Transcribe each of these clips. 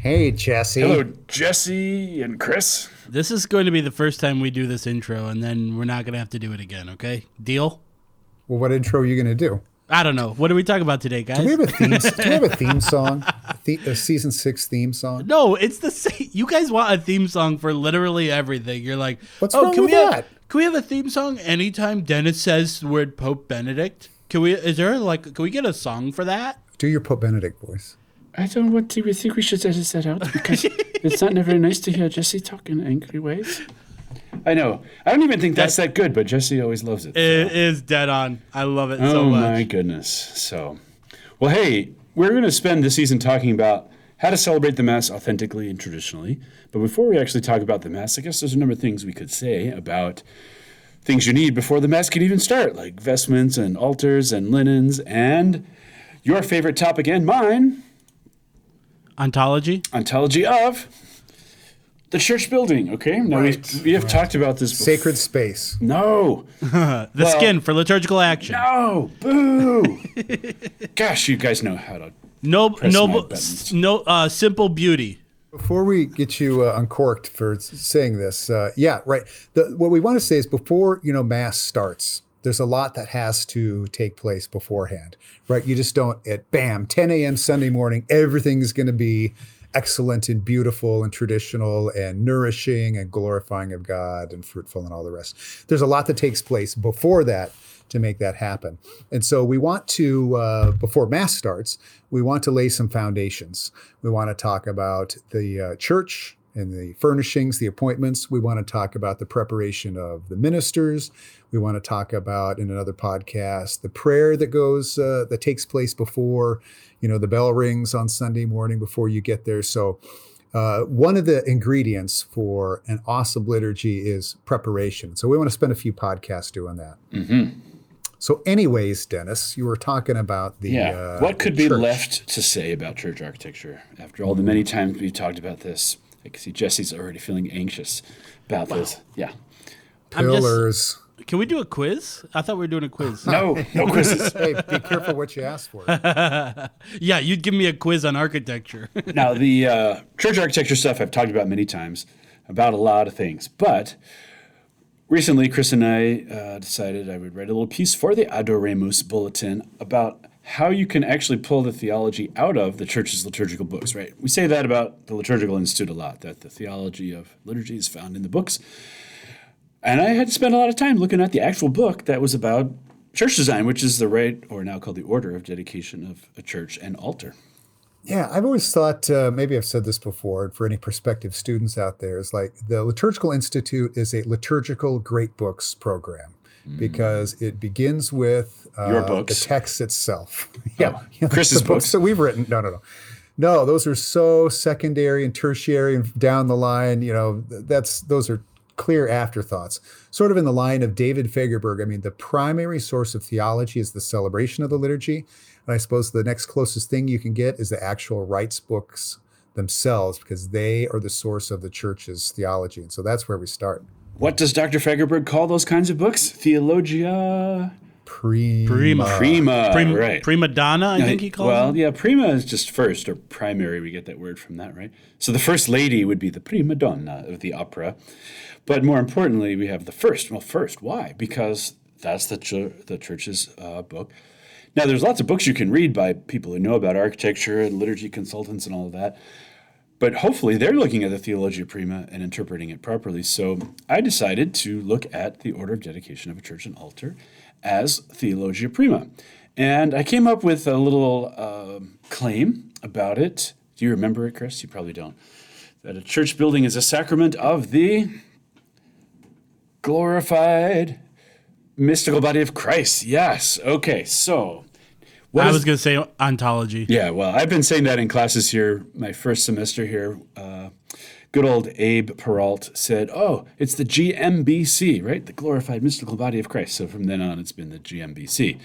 Hey, Jesse. Hello, Jesse and Chris. This is going to be the first time we do this intro, and then we're not going to have to do it again, okay? Deal? Well, what intro are you going to do? I don't know. What are we talking about today, guys? Do we have a theme, do we have a theme song? A, the, a season six theme song? no, it's the same. You guys want a theme song for literally everything. You're like, What's oh, wrong can with we that? Have, can we have a theme song anytime Dennis says the word Pope Benedict? Can we? Is there like? Can we get a song for that? Do your Pope Benedict voice. I don't want to. We think we should edit that out because it's not very nice to hear Jesse talk in angry ways. I know. I don't even think that's that good, but Jesse always loves it. It is dead on. I love it oh so much. Oh my goodness. So, well, hey, we're going to spend this season talking about how to celebrate the Mass authentically and traditionally. But before we actually talk about the Mass, I guess there's a number of things we could say about things you need before the Mass can even start, like vestments and altars and linens and your favorite topic and mine, Ontology. ontology of the church building. Okay, now Right, we, we have talked about this. Before. Sacred space. No, The Well- skin for liturgical action. no, boo! Gosh, you guys know how to. No, Press no, my no, Uh, simple beauty. Before we get you uh, uncorked for saying this, uh, yeah, right. The, what we want to say is before you know mass starts, there's a lot that has to take place beforehand, right? You just don't at bam 10 a.m. Sunday morning, everything is going to be excellent and beautiful and traditional and nourishing and glorifying of God and fruitful and all the rest. There's a lot that takes place before that to make that happen. And so we want to, uh, before Mass starts, we want to lay some foundations. We want to talk about the uh, church and the furnishings, the appointments. We want to talk about the preparation of the ministers. We want to talk about in another podcast the prayer that goes uh, that takes place before, you know, the bell rings on Sunday morning before you get there. So. Uh, one of the ingredients for an awesome liturgy is preparation. So we want to spend a few podcasts doing that. So, anyways, Dennis, you were talking about the Yeah. uh, what could be church. left to say about church architecture after all the many times we've talked about this? I can see Jesse's already feeling anxious about this. Yeah. I'm just- pillars. Can we do a quiz? I thought we were doing a quiz. No, no quizzes. hey, be careful what you ask for. Yeah, you'd give me a quiz on architecture. now, the uh, church architecture stuff I've talked about many times about a lot of things, but recently Chris and I uh, decided I would write a little piece for the Adoremus Bulletin about how you can actually pull the theology out of the church's liturgical books, right? We say that about the Liturgical Institute a lot, that the theology of liturgy is found in the books. And I had to spend a lot of time looking at the actual book that was about church design, which is the rite, or now called the order of dedication of a church and altar. Yeah, I've always thought, uh, maybe I've said this before for any prospective students out there, is like the Liturgical Institute is a liturgical great books program because it begins with uh, Your books. the text itself. yeah, Oh, you know, Chris's the books books. that we've written. No, no, no. No, those are so secondary and tertiary and down the line. You know, that's those are clear afterthoughts. Sort of in the line of David Fagerberg. I mean, the primary source of theology is the celebration of the liturgy. And I suppose the next closest thing you can get is the actual rites books themselves, because they are the source of the church's theology. And so that's where we start. What does Dr. Fagerberg call those kinds of books? Theologia Prima. Prima. prima, Prima, right? prima donna, I think he calls it. well, it. yeah, prima is just first or primary. We get that word from that, right? So the first lady would be the prima donna of the opera, but more importantly, we have the first. Well, first, why? Because that's the ch- the church's uh, book. Now, there's lots of books you can read by people who know about architecture and liturgy consultants and all of that. But hopefully, they're looking at the Theologia Prima and interpreting it properly. So I decided to look at the order of dedication of a church and altar as Theologia Prima. And I came up with a little um claim about it. Do you remember it, Chris? You probably don't. That a church building is a sacrament of the glorified mystical body of Christ. Yes. Okay. So, what I is- was going to say ontology. yeah, well, I've been saying that in classes here, my first semester here, uh, good old Abe Peralt said, "Oh, it's the GMBC, right? The glorified mystical body of Christ." So from then on, it's been the GMBC.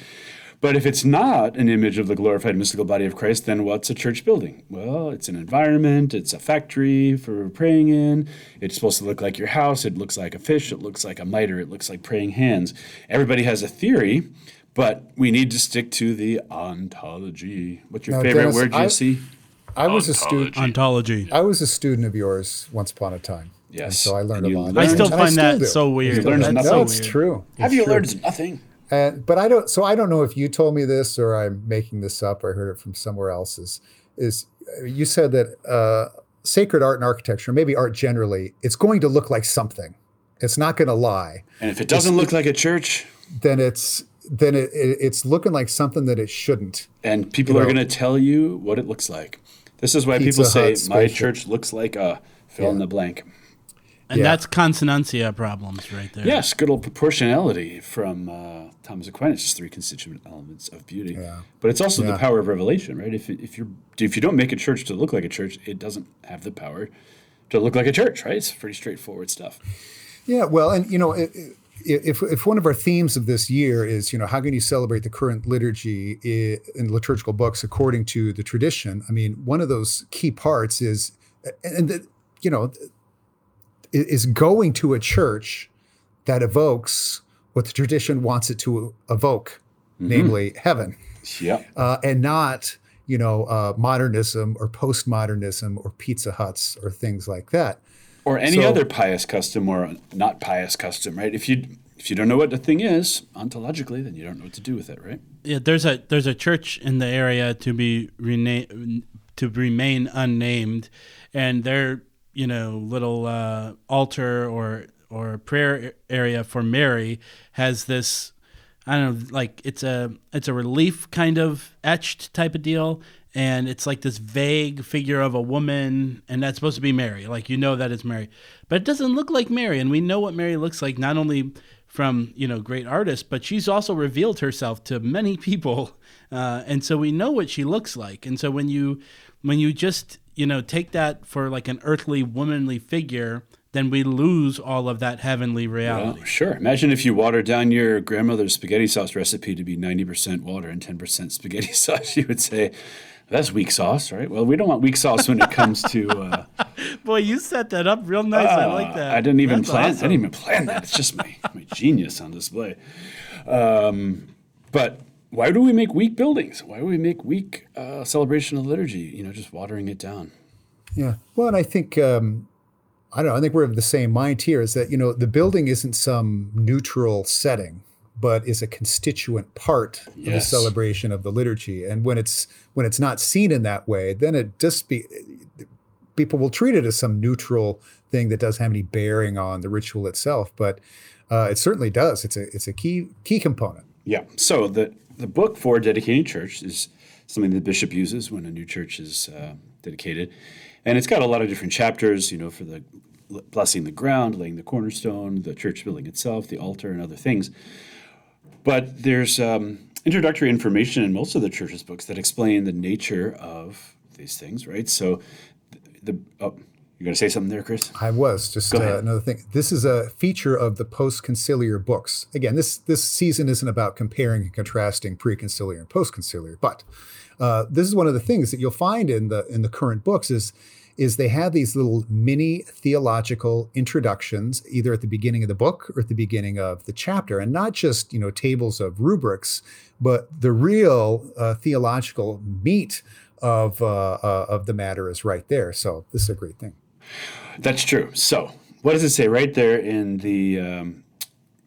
But if it's not an image of the glorified mystical body of Christ, then what's a church building? Well, it's an environment, it's a factory for praying in. It's supposed to look like your house. It looks like a fish. It looks like a mitre. It looks like praying hands. Everybody has a theory, but we need to stick to the ontology. What's your Now, favorite Dennis, word, I- Jesse? I was a student. Ontology. I was a student of yours once upon a time. And Yes. so I learned a lot. I still And find still that do. so weird. learned That's nothing. so No, it's weird. true. Have you true. learned nothing? And but I don't. So I don't know if you told me this or I'm making this up or I heard it from somewhere else. Is is you said that uh, sacred art and architecture, maybe art generally, it's going to look like something. It's not going to lie. And if it doesn't look like a church, Then it's then it, it, it's looking like something that it shouldn't. and people You are going to tell you what it looks like. This is why Pizza people say Hut my spaceship." church looks like a fill in the blank. And Yeah. that's consonantia problems right there. Yes, good old proportionality from uh, Thomas Aquinas, just three constituent elements of beauty. Yeah. But it's also the power of revelation, right? If, if you're if you don't make a church to look like a church, it doesn't have the power to look like a church, right? It's pretty straightforward stuff. Yeah, well, and you know, i- i- if if one of our themes of this year is, you know, how can you celebrate the current liturgy in liturgical books according to the tradition? I mean, one of those key parts is, and the, you know, i- is going to a church that evokes what the tradition wants it to evoke, namely heaven Yeah. uh, and not you know uh, modernism or postmodernism or Pizza Huts or things like that. Or any So- other pious custom or not pious custom, right? If you if you don't know what the thing is ontologically, then you don't know what to do with it, right? Yeah, there's a there's a church in the area to be rena- to remain unnamed, and their you know little uh, altar or or prayer area for Mary has this I don't know like it's a it's a relief kind of etched type of deal, and it's like this vague figure of a woman, and that's supposed to be Mary. Like you know that it's Mary, but it doesn't look like Mary, and we know what Mary looks like not only from you know great artists, but she's also revealed herself to many people, uh, and so we know what she looks like. And so when you when you just you know take that for like an earthly womanly figure, then we lose all of that heavenly reality. Well, sure. Imagine if you watered down your grandmother's spaghetti sauce recipe to be 90% water and 10% spaghetti sauce. You would say, that's weak sauce, right? Well, we don't want weak sauce when it comes to. Uh, Boy, you set that up real nice. I like that. I didn't even That's plan. I didn't even plan that. It's just my, my genius on display. Um, but why do we make weak buildings? Why do we make weak uh, celebration of liturgy? You know, just watering it down. Yeah. Well, and I think um, I don't know. I think we're of the same mind here. Is that you know the building isn't some neutral setting, but is a constituent part of the celebration of the liturgy. And when it's when it's not seen in that way, then it just be people will treat it as some neutral thing that doesn't have any bearing on the ritual itself. But uh, it certainly does. It's a it's a key key component. Yeah. So the the book for dedicating church is something the bishop uses when a new church is uh, dedicated, and it's got a lot of different chapters. You know, for the blessing the ground, laying the cornerstone, the church building itself, the altar, and other things. But there's um, introductory information in most of the church's books that explain the nature of these things, right? So the, the oh, you going to say something there, Chris? I was just uh, another thing. This is a feature of the post-conciliar books. Again, this this season isn't about comparing and contrasting pre-conciliar and post-conciliar, but uh, this is one of the things that you'll find in the in the current books is is they have these little mini theological introductions either at the beginning of the book or at the beginning of the chapter, and not just you know tables of rubrics, but the real uh, theological meat of uh, uh, of the matter is right there. So this is a great thing. That's true. So, what does it say right there in the um,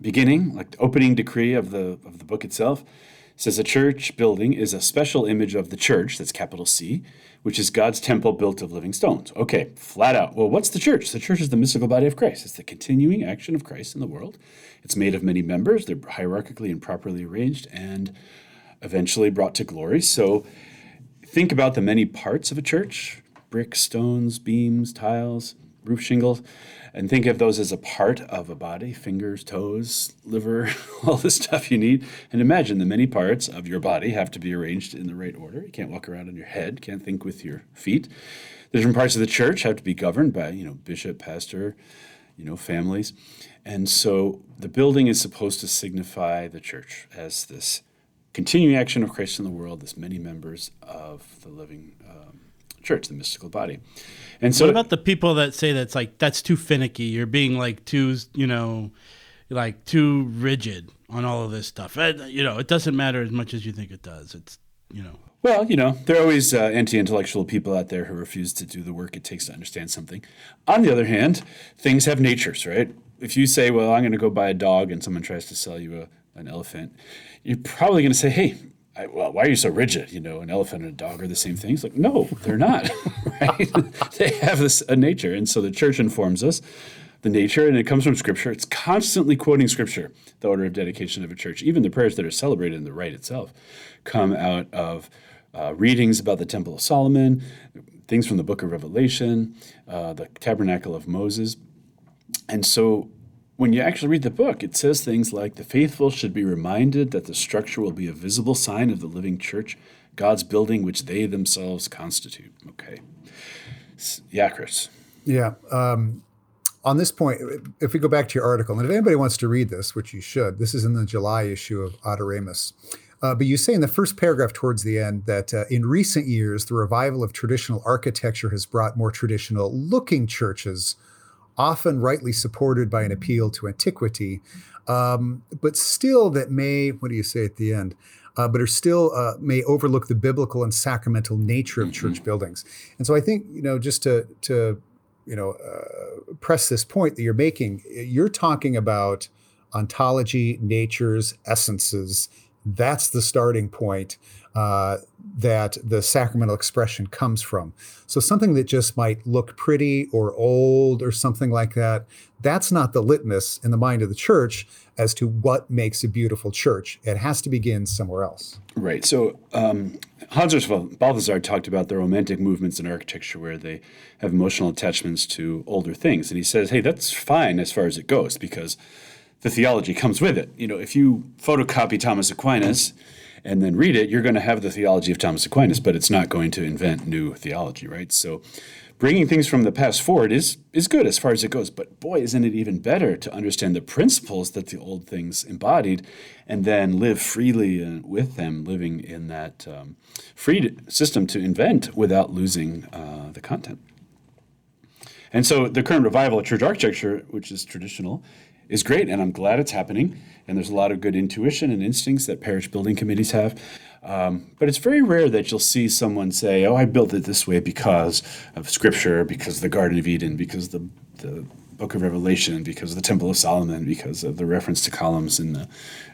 beginning, like the opening decree of the of the book itself? It says a church building is a special image of the church. That's capital C, which is God's temple built of living stones. Okay, flat out. Well, what's the church? The church is the mystical body of Christ. It's the continuing action of Christ in the world. It's made of many members. They're hierarchically and properly arranged, and eventually brought to glory. So, think about the many parts of a church brick, stones, beams, tiles. roof shingles, and think of those as a part of a body fingers, toes, liver, all the stuff you need. And imagine the many parts of your body have to be arranged in the right order. You can't walk around on your head, can't think with your feet. The different parts of the church have to be governed by, you know, bishop, pastor, you know, families. And so the building is supposed to signify the church as this continuing action of Christ in the world, this many members of the living um, church, the mystical body. And so, what about the people that say that's like that's too finicky? You're being like too, you know, like too rigid on all of this stuff. You know, it doesn't matter as much as you think it does. It's, you know. Well, you know, there are always uh, anti intellectual people out there who refuse to do the work it takes to understand something. On the other hand, things have natures, right? If you say, well, I'm going to go buy a dog and someone tries to sell you a, an elephant, you're probably going to say, hey, I, well, why are you so rigid? You know, an elephant and a dog are the same things. Like, no, they're not. right? they have this a nature, and so the church informs us the nature, and it comes from Scripture. It's constantly quoting Scripture. The order of dedication of a church, even the prayers that are celebrated in the rite itself, come out of uh, readings about the Temple of Solomon, things from the Book of Revelation, uh, the Tabernacle of Moses, and so when you actually read the book, it says things like the faithful should be reminded that the structure will be a visible sign of the living church, God's building, which they themselves constitute. Okay. Yeah, Chris. Yeah. Um, on this point, if we go back to your article, and if anybody wants to read this, which you should, this is in the July issue of Adoremus. Uh, but you say in the first paragraph towards the end that uh, in recent years, the revival of traditional architecture has brought more traditional looking churches often rightly supported by an appeal to antiquity, um, but still that may, what do you say at the end? Uh, but are still uh, may overlook the biblical and sacramental nature of mm-hmm. church buildings. And so I think you know just to to you know uh, press this point that you're making, you're talking about ontology, natures, essences. That's the starting point uh, that the sacramental expression comes from. So something that just might look pretty or old or something like that, that's not the litmus in the mind of the church as to what makes a beautiful church. It has to begin somewhere else. Right. So um, Hans Balthasar talked about the romantic movements in architecture where they have emotional attachments to older things. And he says, hey, that's fine as far as it goes because the theology comes with it. You know, if you photocopy Thomas Aquinas, and then read it, you're going to have the theology of Thomas Aquinas, but it's not going to invent new theology, right? So bringing things from the past forward is is good as far as it goes, but boy, isn't it even better to understand the principles that the old things embodied, and then live freely uh, with them, living in that um, free system to invent without losing uh, the content. And so the current revival of church architecture, which is traditional, is great, and I'm glad it's happening. And there's a lot of good intuition and instincts that parish building committees have. Um, but it's very rare that you'll see someone say, "Oh, I built it this way because of Scripture, because of the Garden of Eden, because the the Book of Revelation, because of the Temple of Solomon, because of the reference to columns in the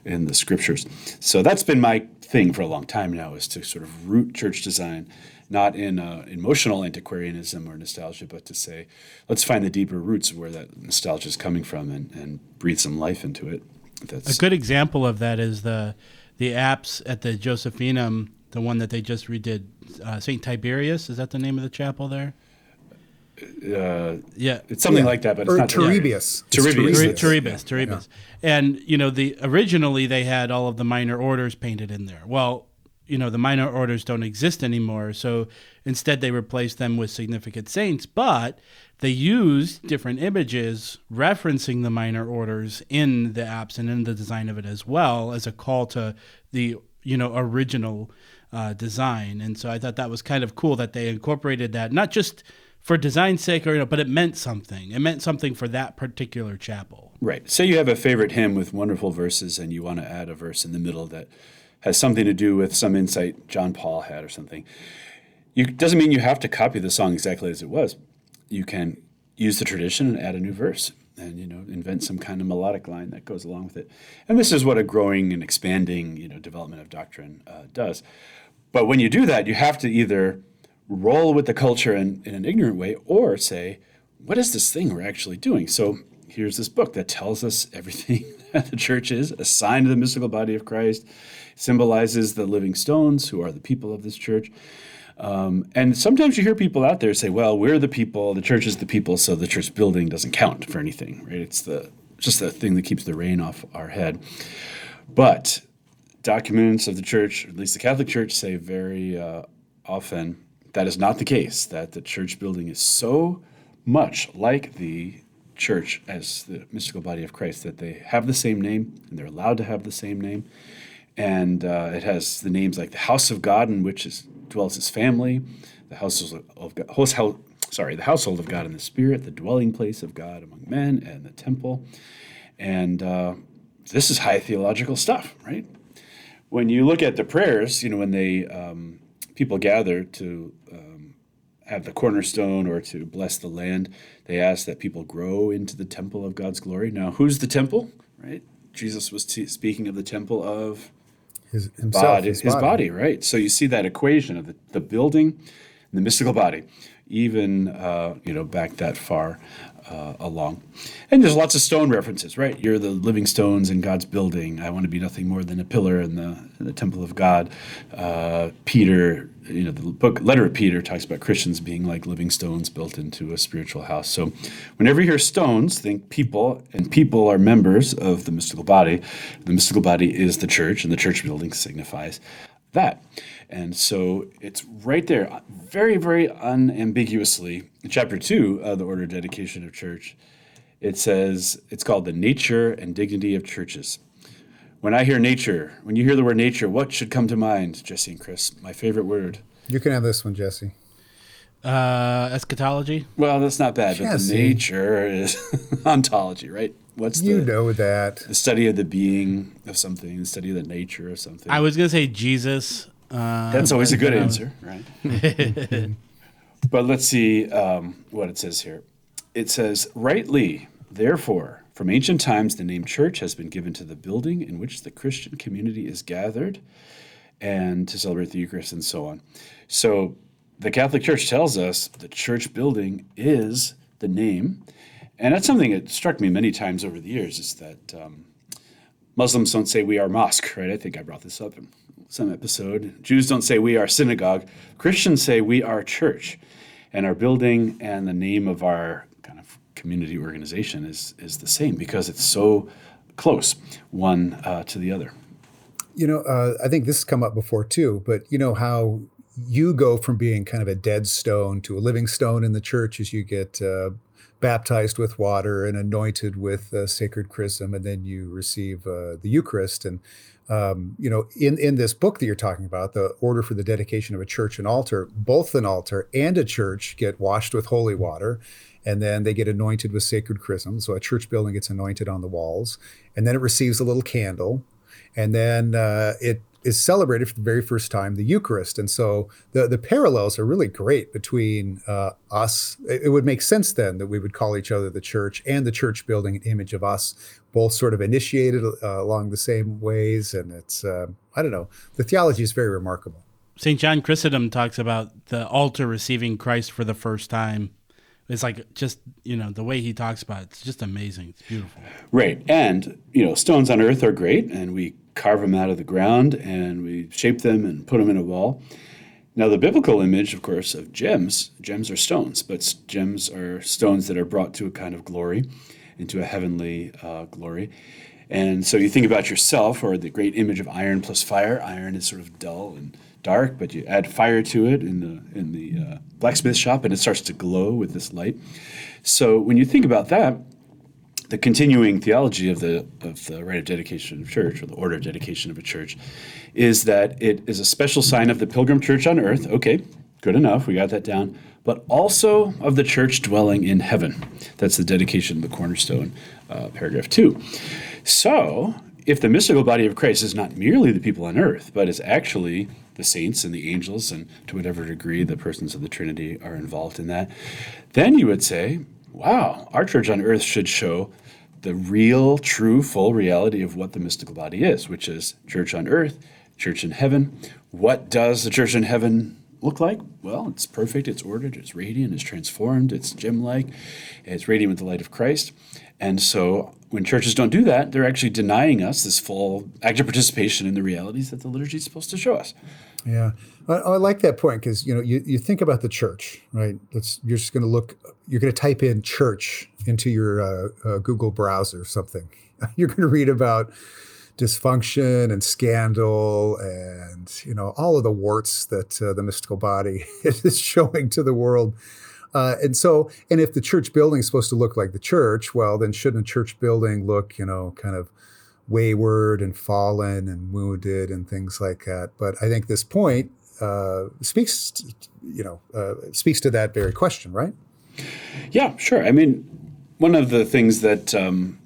in the Scriptures." So that's been my thing for a long time now, is to sort of root church design not in uh, emotional antiquarianism or nostalgia, but to say, let's find the deeper roots of where that nostalgia is coming from and, and breathe some life into it. That's a good example of that is the the apse at the Josephinum, the one that they just redid. Uh, Saint Tiberius is that the name of the chapel there? Uh, yeah, it's something yeah. like that, but it's or not Turibius. Turibius. Turibius. Turibius. And you know, the originally they had all of the minor orders painted in there. Well, you know the minor orders don't exist anymore so instead they replaced them with significant saints but they use different images referencing the minor orders in the apse and in the design of it as well as a call to the you know original uh, design. And so i thought that was kind of cool that they incorporated that not just for design's sake or you know but it meant something. It meant something for that particular chapel. Right. Say you have a favorite hymn with wonderful verses and you want to add a verse in the middle that has something to do with some insight John Paul had or something. It doesn't mean you have to copy the song exactly as it was. You can use the tradition and add a new verse and you know invent some kind of melodic line that goes along with it. And this is what a growing and expanding you know development of doctrine uh, does. But when you do that, you have to either roll with the culture in, in an ignorant way or say, what is this thing we're actually doing? So here's this book that tells us everything that the church is, a sign of the mystical body of Christ, symbolizes the living stones who are the people of this church. Um, and sometimes you hear people out there say, "Well, we're the people, the church is the people, so the church building doesn't count for anything." Right? It's the just the thing that keeps the rain off our head. But documents of the church, at least the Catholic Church, say very uh, often that is not the case. That the church building is so much like the church as the mystical body of Christ that they have the same name and they're allowed to have the same name. And uh, it has the names like the house of God in which is, dwells his family, the house of God, house, sorry, the household of God in the Spirit, the dwelling place of God among men, and the temple. And uh, this is high theological stuff, right? When you look at the prayers, you know, when they um, people gather to um, have the cornerstone or to bless the land, they ask that people grow into the temple of God's glory. Now, who's the temple, right? Jesus was t- speaking of the temple of His, himself, body, his, body. right? So you see that equation of the, the building and the mystical body, even uh, you know back that far uh, along. And there's lots of stone references, right? You're the living stones in God's building. I want to be nothing more than a pillar in the, in the temple of God. Uh, Peter, you know, the book letter of Peter talks about Christians being like living stones built into a spiritual house. So, whenever you hear stones, think people, and people are members of the mystical body. The mystical body is the church, and the church building signifies that. And so it's right there, very, very unambiguously. In chapter two of the Order of Dedication of Church, it says it's called the nature and dignity of churches. When I hear nature, when you hear the word nature, what should come to mind, Jesse and Chris? My favorite word. You can have this one, Jesse. Uh, eschatology. Well, that's not bad, but the nature is ontology, right? What's You the, know that. the study of the being of something, the study of the nature of something? I was gonna say Jesus. Uh, That's always a good um, answer, right? but let's see um, what it says here. It says, rightly, therefore, from ancient times, the name church has been given to the building in which the Christian community is gathered and to celebrate the Eucharist and so on. So the Catholic Church tells us the church building is the name. And that's something that struck me many times over the years is that um, Muslims don't say we are mosque, right? I think I brought this up in some episode. Jews don't say we are synagogue. Christians say we are church. And our building and the name of our kind of community organization is, is the same because it's so close one uh, to the other. You know, uh, I think this has come up before too, but you know how you go from being kind of a dead stone to a living stone in the church as you get uh, baptized with water and anointed with uh, sacred chrism, and then you receive uh, the Eucharist. And um, you know, in in this book that you're talking about, the order for the dedication of a church and altar, both an altar and a church get washed with holy water. And then they get anointed with sacred chrism. So a church building gets anointed on the walls. And then it receives a little candle and then uh, it is celebrated for the very first time the Eucharist. And so the the parallels are really great between uh, us. It, it would make sense then that we would call each other the church and the church building an image of us, both sort of initiated uh, along the same ways. And it's uh, I don't know. The theology is very remarkable. St. John Chrysostom talks about the altar receiving Christ for the first time. It's like just, you know, the way he talks about it, it's just amazing. It's beautiful. Right. And, you know, stones on earth are great, and we carve them out of the ground and we shape them and put them in a wall. Now, the biblical image, of course, of gems, gems are stones, but gems are stones that are brought to a kind of glory, into a heavenly uh, glory. And so you think about yourself or the great image of iron plus fire. Iron is sort of dull and dark, but you add fire to it in the in the uh, blacksmith shop, and it starts to glow with this light. So when you think about that, the continuing theology of the of the rite of dedication of church or the order of dedication of a church is that it is a special sign of the pilgrim church on earth. Okay, good enough, we got that down. But also of the church dwelling in heaven. That's the dedication of the cornerstone, uh, paragraph two. So, if the mystical body of Christ is not merely the people on earth, but is actually the saints and the angels, and to whatever degree the persons of the Trinity are involved in that, then you would say, wow, our church on earth should show the real, true, full reality of what the mystical body is, which is church on earth, church in heaven. What does the church in heaven look like? Well, it's perfect, it's ordered, it's radiant, it's transformed, it's gem like, it's radiant with the light of Christ. And so when churches don't do that, they're actually denying us this full active participation in the realities that the liturgy is supposed to show us. Yeah, I, I like that point because you know you, you think about the church, right? That's you're just going to look, you're going to type in church into your uh, uh, Google browser or something. You're going to read about dysfunction and scandal and you know all of the warts that uh, the mystical body is showing to the world. Uh, and so, and if the church building is supposed to look like the church, well, then shouldn't a church building look, you know, kind of wayward and fallen and wounded and things like that? But I think this point uh, speaks, to, you know, uh, speaks to that very question, right? Yeah, sure. I mean, one of the things that um,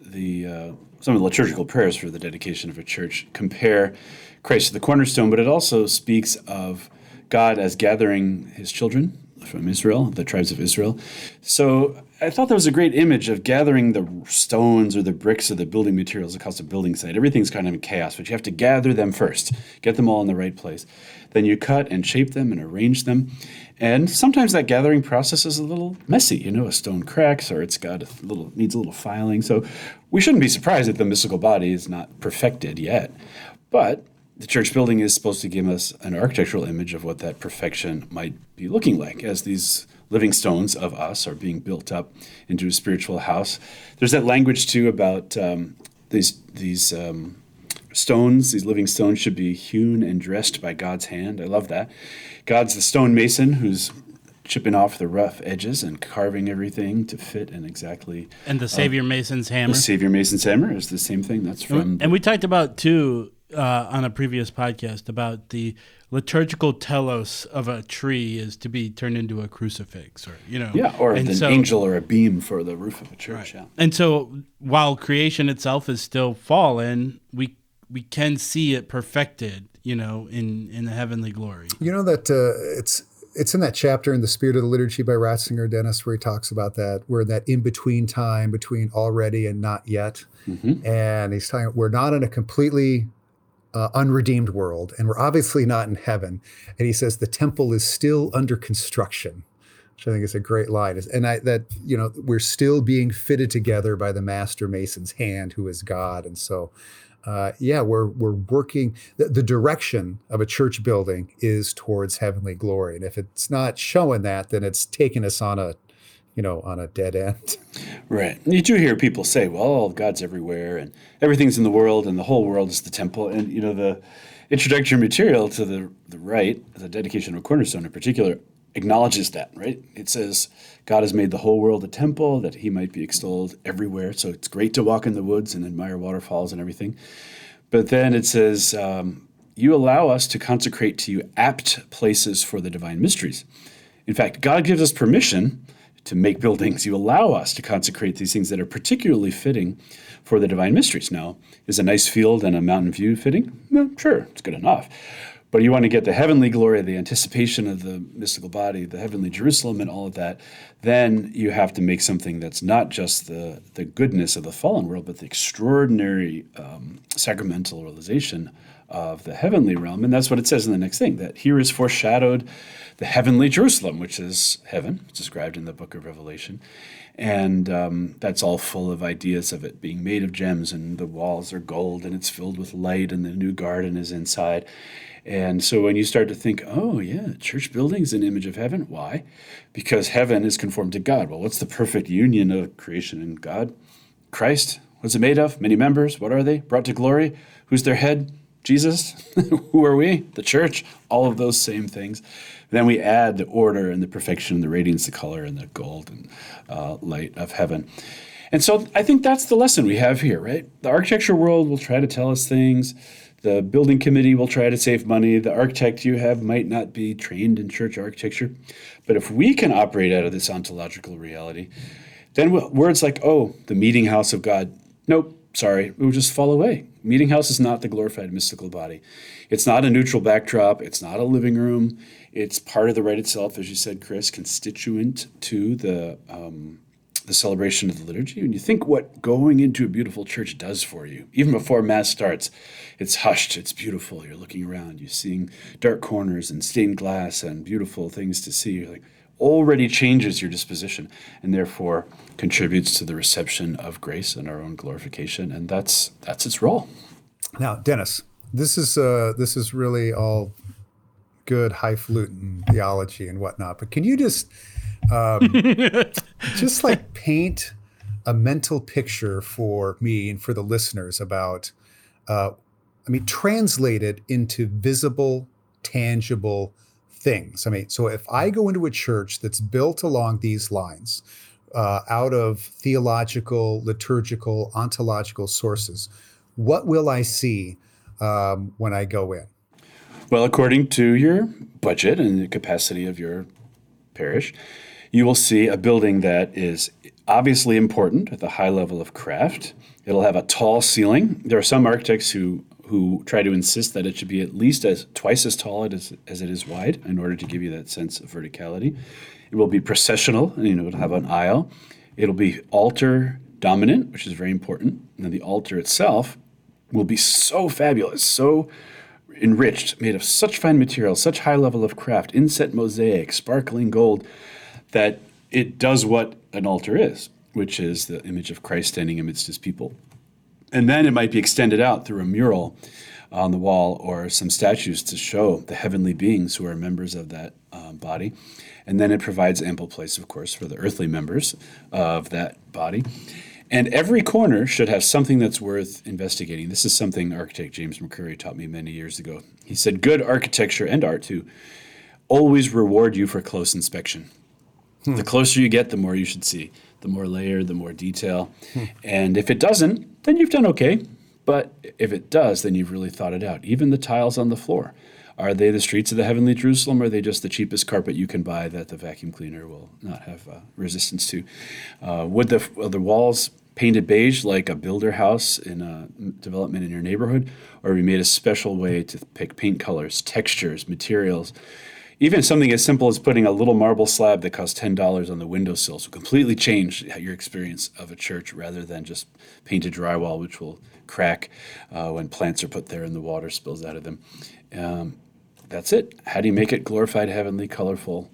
the uh, some of the liturgical prayers for the dedication of a church compare Christ to the cornerstone, but it also speaks of God as gathering His children from Israel, the tribes of Israel. So I thought that was a great image of gathering the stones or the bricks or the building materials across a building site. Everything's kind of in chaos, but you have to gather them first, get them all in the right place. Then you cut and shape them and arrange them. And sometimes that gathering process is a little messy. You know, a stone cracks or it's got a little needs a little filing. So we shouldn't be surprised that the mystical body is not perfected yet. But the church building is supposed to give us an architectural image of what that perfection might be looking like as these living stones of us are being built up into a spiritual house. There's that language too about um, these these um, stones, these living stones should be hewn and dressed by God's hand. I love that. God's the stonemason who's chipping off the rough edges and carving everything to fit and exactly. And the Savior Mason's hammer. The Savior Mason's hammer is the same thing. That's from. And we talked about too uh, on a previous podcast about the liturgical telos of a tree is to be turned into a crucifix, or you know, yeah, or an so- angel or a beam for the roof of a church. Yeah. And so, while creation itself is still fallen, we we can see it perfected, you know, in in the heavenly glory. You know that uh, it's it's in that chapter in the Spirit of the Liturgy by Ratzinger Dennis where he talks about that, where that in between time between already and not yet, and he's talking we're not in a completely uh, unredeemed world, and we're obviously not in heaven. And he says the temple is still under construction, which I think is a great line. And I, that you know we're still being fitted together by the master mason's hand, who is God, and so. Uh, yeah, we're we're working. The, the direction of a church building is towards heavenly glory, and if it's not showing that, then it's taking us on a, you know, on a dead end. Right. You do hear people say, well, God's everywhere and everything's in the world and the whole world is the temple. And, you know, the introductory material to the, the right, the dedication of a cornerstone in particular, acknowledges that, right? It says, God has made the whole world a temple that he might be extolled everywhere. So it's great to walk in the woods and admire waterfalls and everything. But then it says, um, you allow us to consecrate to you apt places for the divine mysteries. In fact, God gives us permission to make buildings. You allow us to consecrate these things that are particularly fitting for the divine mysteries. Now, is a nice field and a mountain view fitting? No, sure, it's good enough. But you want to get the heavenly glory, the anticipation of the mystical body, the heavenly Jerusalem, and all of that, then you have to make something that's not just the, the goodness of the fallen world, but the extraordinary um, sacramental realization of the heavenly realm. And that's what it says in the next thing that here is foreshadowed the heavenly Jerusalem, which is heaven, described in the book of Revelation. And um, that's all full of ideas of it being made of gems, and the walls are gold, and it's filled with light, and the new garden is inside. And so when you start to think, oh, yeah, church building is an image of heaven. Why? Because heaven is conformed to God. Well, what's the perfect union of creation and God? Christ. What's it made of? Many members. What are they? Brought to glory. Who's their head? Jesus. Who are we? The church. All of those same things. Then we add the order and the perfection, the radiance, the color, and the gold and uh, light of heaven. And so I think that's the lesson we have here, right? The architecture world will try to tell us things. The building committee will try to save money. The architect you have might not be trained in church architecture. But if we can operate out of this ontological reality, then words like, oh, the meeting house of God, nope, sorry, it will just fall away. Meeting house is not the glorified mystical body. It's not a neutral backdrop. It's not a living room. It's part of the rite itself, as you said, Chris, constituent to the um, the celebration of the liturgy, and you think what going into a beautiful church does for you, even before Mass starts, it's hushed, it's beautiful. You're looking around, you're seeing dark corners and stained glass and beautiful things to see. You're like, already changes your disposition and therefore contributes to the reception of grace and our own glorification. And that's that's its role. Now, Dennis, this is uh, this is really all good highfalutin theology and whatnot, but can you just um, just like paint a mental picture for me and for the listeners about, uh, I mean, translate it into visible, tangible things. I mean, so if I go into a church that's built along these lines, uh, out of theological, liturgical, ontological sources, what will I see um, when I go in? Well, according to your budget and the capacity of your parish, you will see a building that is obviously important with a high level of craft. It'll have a tall ceiling. There are some architects who who try to insist that it should be at least as twice as tall as, as it is wide in order to give you that sense of verticality. It will be processional, you know, it'll have an aisle. It'll be altar dominant, which is very important. And the altar itself will be so fabulous, so enriched, made of such fine material, such high level of craft, inset mosaic, sparkling gold, that it does what an altar is, which is the image of Christ standing amidst his people. And then it might be extended out through a mural on the wall or some statues to show the heavenly beings who are members of that um, body. And then it provides ample place, of course, for the earthly members of that body. And every corner should have something that's worth investigating. This is something architect James McCrery taught me many years ago. He said, Good architecture and art, too, always reward you for close inspection. Hmm. The closer you get, the more you should see the more layer, the more detail. Hmm. And if it doesn't, then you've done okay. But if it does, then you've really thought it out. Even the tiles on the floor. Are they the streets of the heavenly Jerusalem, or are they just the cheapest carpet you can buy that the vacuum cleaner will not have uh, resistance to? Uh, would the, the walls painted beige like a builder house in a development in your neighborhood, or we made a special way to pick paint colors, textures, materials, even something as simple as putting a little marble slab that costs $10 on the windowsill will completely change your experience of a church rather than just painted drywall, which will crack uh, when plants are put there and the water spills out of them. Um, that's it. How do you make it glorified, heavenly, colorful,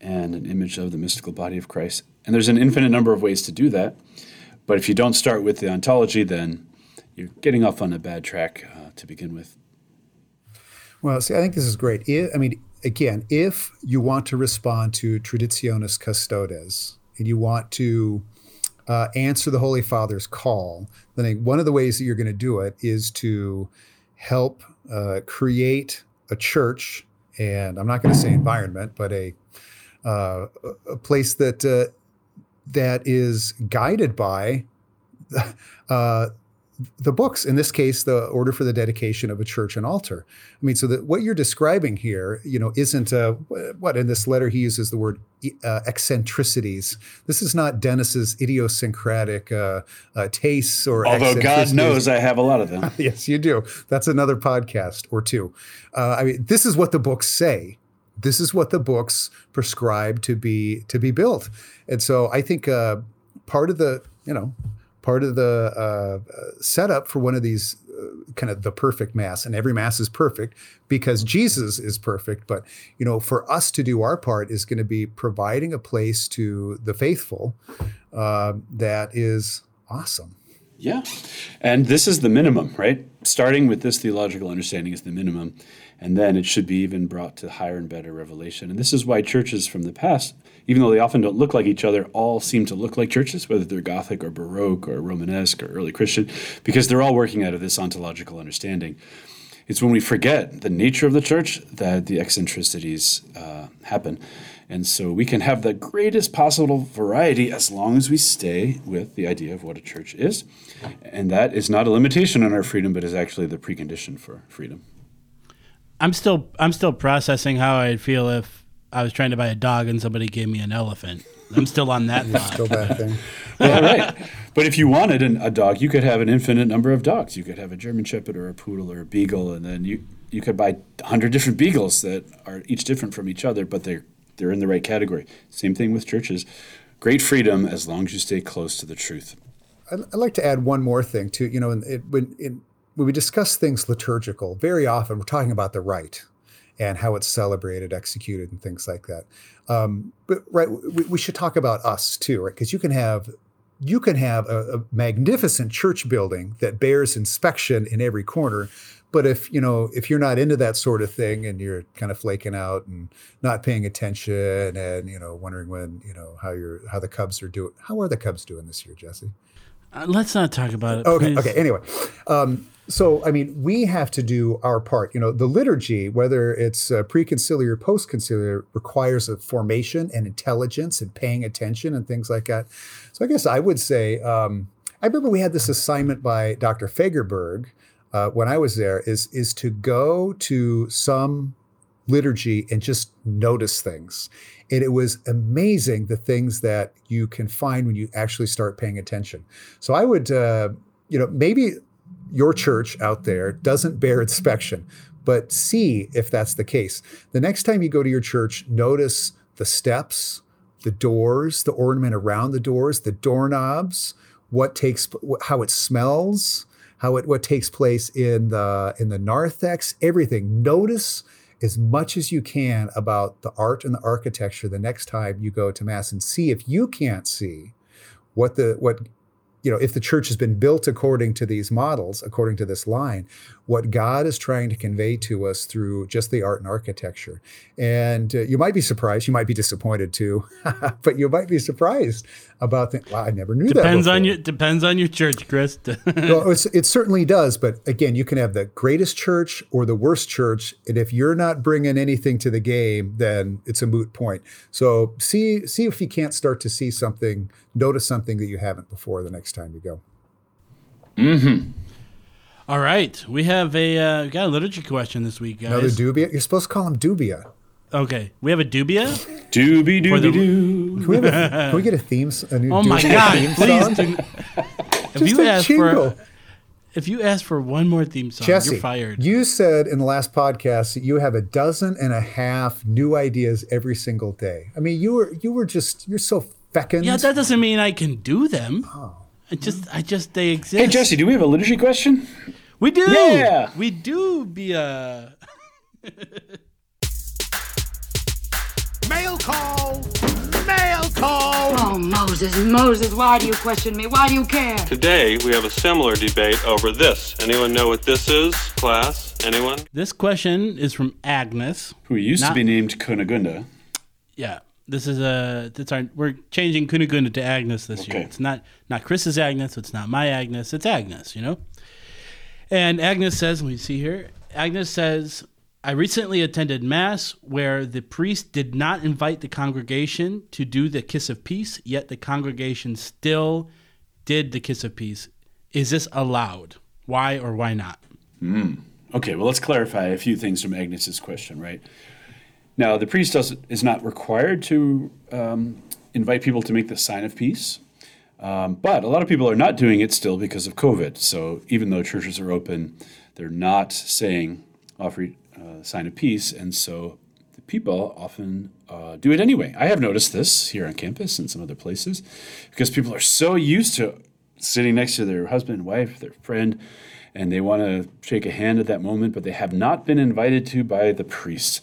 and an image of the mystical body of Christ? And there's an infinite number of ways to do that. But if you don't start with the ontology, then you're getting off on a bad track uh, to begin with. Well, see, I think this is great. I mean, again, if you want to respond to Traditionis Custodes and you want to uh, answer the Holy Father's call, then one of the ways that you're going to do it is to help uh, create a church, and I'm not going to say environment, but a uh, a place that uh, that is guided by uh, the books, in this case, the order for the dedication of a church and altar. I mean, so that what you're describing here, you know, isn't uh, what in this letter he uses the word uh, eccentricities. This is not Dennis's idiosyncratic uh, uh, tastes or. Although God knows I have a lot of them. yes, you do. That's another podcast or two. Uh, I mean, this is what the books say. This is what the books prescribe to be to be built, and so I think uh, part of the you know part of the uh, setup for one of these uh, kind of the perfect mass and every mass is perfect because jesus is perfect but you know for us to do our part is going to be providing a place to the faithful uh, that is awesome. Yeah. And this is the minimum right? Starting with this theological understanding is the minimum and then it should be even brought to higher and better revelation. And this is why churches from the past even though they often don't look like each other, all seem to look like churches, whether they're Gothic or Baroque or Romanesque or early Christian, because they're all working out of this ontological understanding. It's when we forget the nature of the church that the eccentricities uh, happen. And so we can have the greatest possible variety as long as we stay with the idea of what a church is. And that is not a limitation on our freedom, but is actually the precondition for freedom. I'm still I'm still processing how I'd feel if I was trying to buy a dog and somebody gave me an elephant. I'm still on that thought. Still bad thing. well, right. But if you wanted an, a dog, you could have an infinite number of dogs. You could have a German Shepherd or a Poodle or a Beagle, and then you you could buy hundred different Beagles that are each different from each other, but they're they're in the right category. Same thing with churches. great freedom as long as you stay close to the truth. I'd, I'd like to add one more thing too. You know, in, it, when, in, when we discuss things liturgical, very often we're talking about the rite and how it's celebrated, executed, and things like that. Um, but right, we, we, should talk about us too, right? Because you can have you can have a, a magnificent church building that bears inspection in every corner, but if you know if you're not into that sort of thing and you're kind of flaking out and not paying attention and you know wondering when you know how your how the Cubs are doing, how are the Cubs doing this year, Jesse? Uh, let's not talk about it. Okay. please. Okay. Anyway, um, so I mean, we have to do our part. You know, the liturgy, whether it's uh, pre-conciliar or post-conciliar, requires a formation and intelligence and paying attention and things like that. So I guess I would say um, I remember we had this assignment by Dr. Fagerberg uh, when I was there is is to go to some liturgy and just notice things. And it was amazing the things that you can find when you actually start paying attention. So I would, uh, you know, maybe your church out there doesn't bear inspection, but see if that's the case. The next time you go to your church, notice the steps, the doors, the ornament around the doors, the doorknobs, what takes, how it smells, how it what takes place in the in the narthex, everything. Notice as much as you can about the art and the architecture the next time you go to mass and see if you can't see what the what you know, if the church has been built according to these models, according to this line, what God is trying to convey to us through just the art and architecture. And uh, you might be surprised, you might be disappointed too, but you might be surprised about the, wow, I never knew depends that. Depends on your depends on your church, Chris. well, it certainly does, but again, you can have the greatest church or the worst church, and if you're not bringing anything to the game, then it's a moot point. So see see if you can't start to see something, notice something that you haven't before the next time you go. Mm-hmm. All right, we have a uh, got a liturgy question this week, guys. Another dubia. You're supposed to call him dubia. Okay, we have a dubia. Doobie For the- doo. Can we, have a, can we get a theme? A new Oh my God! theme Please, song? if Just you a ask jingle. for if you ask for one more theme song, Jesse, you're fired. you said in the last podcast that you have a dozen and a half new ideas every single day. I mean, you were you were just you're so fecund. yeah, that doesn't mean I can do them. I just, I just they exist. Hey, Jesse, do we have a liturgy question? We do. Yeah. we do. Be a Mail call! Mail call! Oh, Moses, Moses, why do you question me? Why do you care? Today, we have a similar debate over this. Anyone know what this is, class? Anyone? This question is from Agnes. Who used to be named Kunigunda. Yeah, this is a. That's our. We're changing Kunigunda to Agnes this year. Okay. It's not not Chris's Agnes. It's not my Agnes. It's Agnes. You know. And Agnes says, let me see here. Agnes says, I recently attended mass where the priest did not invite the congregation to do the kiss of peace, yet the congregation still did the kiss of peace. Is this allowed? Why or why not? Okay, well, let's clarify a few things from Agnes's question, right? Now, the priest is not required to um, invite people to make the sign of peace, um, but a lot of people are not doing it still because of COVID. So even though churches are open, they're not saying offer uh, sign of peace, and so the people often uh, do it anyway. I have noticed this here on campus and some other places because people are so used to sitting next to their husband, wife, their friend, and they want to shake a hand at that moment, but they have not been invited to by the priest.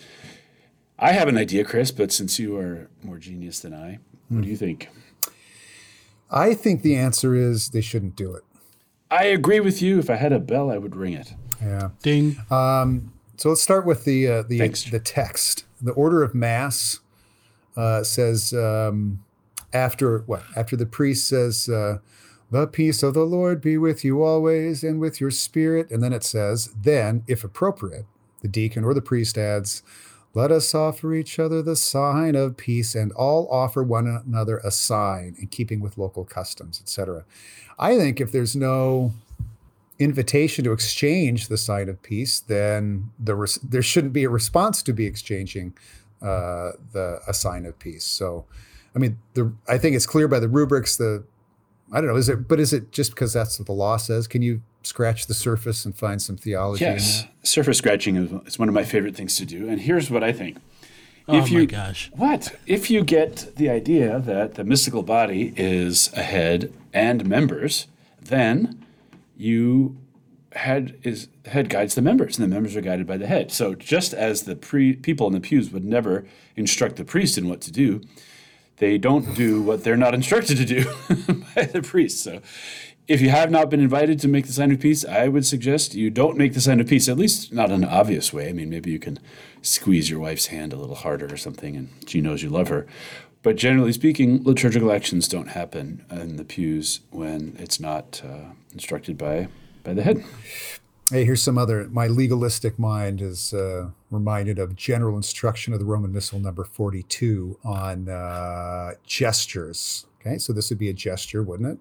I have an idea, Chris, but since you are more genius than I, what do you think? I think the answer is they shouldn't do it. I agree with you. If I had a bell, I would ring it. Yeah. Ding. So let's start with the uh, the Thanks. the text. The order of mass uh, says um, after what? After the priest says, uh, "The peace of the Lord be with you always, and with your spirit," and then it says, "Then, if appropriate, the deacon or the priest adds." Let us offer each other the sign of peace, and all offer one another a sign in keeping with local customs, etc. I think if there's no invitation to exchange the sign of peace, then the res- there shouldn't be a response to be exchanging uh, the a sign of peace. So, I mean, the I think it's clear by the rubrics. The I don't know, is it? But is it just because that's what the law says? Can you scratch the surface and find some theology? Yes, surface scratching is, is one of my favorite things to do. And here's what I think Oh if my you, gosh. What? If you get the idea that the mystical body is a head and members, then you head is head guides the members, and the members are guided by the head. So just as the pre, people in the pews would never instruct the priest in what to do, they don't do what they're not instructed to do by the priest. So if you have not been invited to make the sign of peace, I would suggest you don't make the sign of peace, at least not in an obvious way. I mean, maybe you can squeeze your wife's hand a little harder or something, and she knows you love her. But generally speaking, liturgical actions don't happen in the pews when it's not uh, instructed by, by the head. Hey, here's some other. My legalistic mind is uh, reminded of general instruction of the Roman Missal number 42 on uh, gestures. Okay, so this would be a gesture, wouldn't it?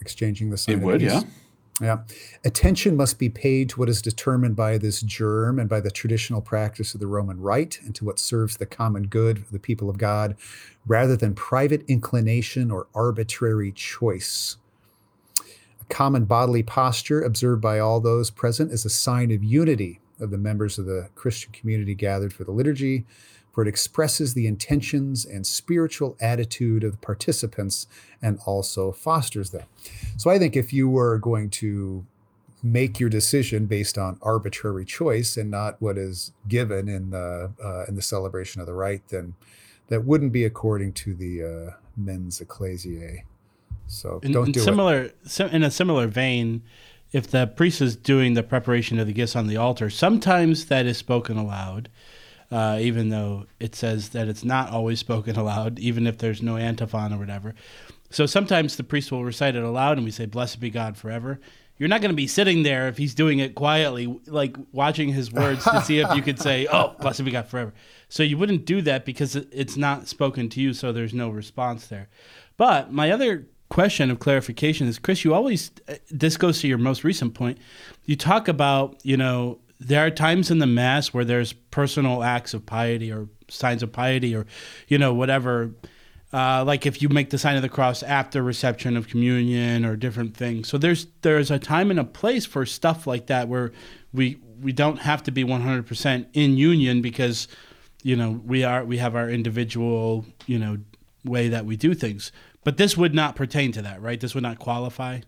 Exchanging the sign. It would, yeah. Yeah. Attention must be paid to what is determined by this GIRM and by the traditional practice of the Roman Rite and to what serves the common good of the people of God rather than private inclination or arbitrary choice. A common bodily posture observed by all those present is a sign of unity of the members of the Christian community gathered for the liturgy, for it expresses the intentions and spiritual attitude of the participants and also fosters them. So I think if you were going to make your decision based on arbitrary choice and not what is given in the uh, in the celebration of the rite, then that wouldn't be according to the uh, mens ecclesiae. So In, don't in do it. similar, sim- in a similar vein, if the priest is doing the preparation of the gifts on the altar, sometimes that is spoken aloud, uh, even though it says that it's not always spoken aloud, even if there's no antiphon or whatever. So sometimes the priest will recite it aloud, and we say, "Blessed be God forever." You're not going to be sitting there if he's doing it quietly, like watching his words to see if you could say, "Oh, blessed be God forever." So you wouldn't do that because it's not spoken to you, so there's no response there. But my other question of clarification is, Chris, you always uh, this goes to your most recent point. You talk about, you know, there are times in the mass where there's personal acts of piety or signs of piety or, you know, whatever. Uh, like if you make the sign of the cross after reception of communion or different things. So there's there's a time and a place for stuff like that where we we don't have to be 100% in union because you know we are we have our individual you know way that we do things. But this would not pertain to that, right? This would not qualify.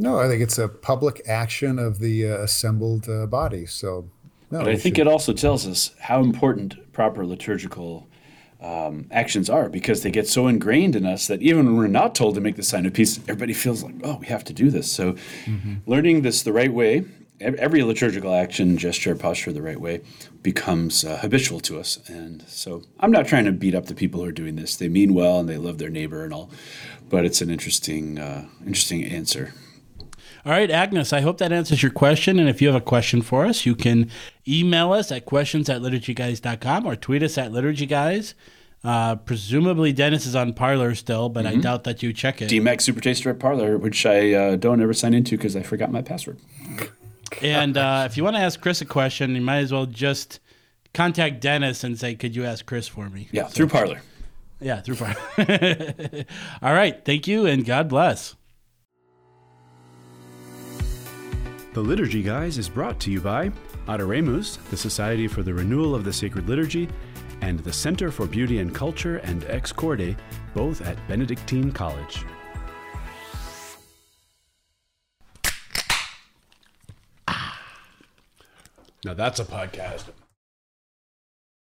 No, I think it's a public action of the uh, assembled uh, body. So, no, But I think should- it also tells us how important proper liturgical um, actions are because they get so ingrained in us that even when we're not told to make the sign of peace, everybody feels like, oh, we have to do this. So, learning this the right way, every liturgical action, gesture, posture the right way becomes uh, habitual to us. And so, I'm not trying to beat up the people who are doing this. They mean well and they love their neighbor and all, but it's an interesting, uh, interesting answer. All right, Agnes, I hope that answers your question. And if you have a question for us, you can email us at questions at liturgyguys.com or tweet us at liturgyguys. Uh, presumably, Dennis is on Parler still, but I doubt that you check it. DMAX Super Taster at Parler, which I uh, don't ever sign into because I forgot my password. And uh, if you want to ask Chris a question, you might as well just contact Dennis and say, "Could you ask Chris for me?" Yeah, through Parler. Yeah, through Parler. All right, thank you, and God bless. The Liturgy Guys is brought to you by Adoremus, the Society for the Renewal of the Sacred Liturgy, and the Center for Beauty and Culture and Ex Corde, both at Benedictine College. Ah. Now that's a podcast.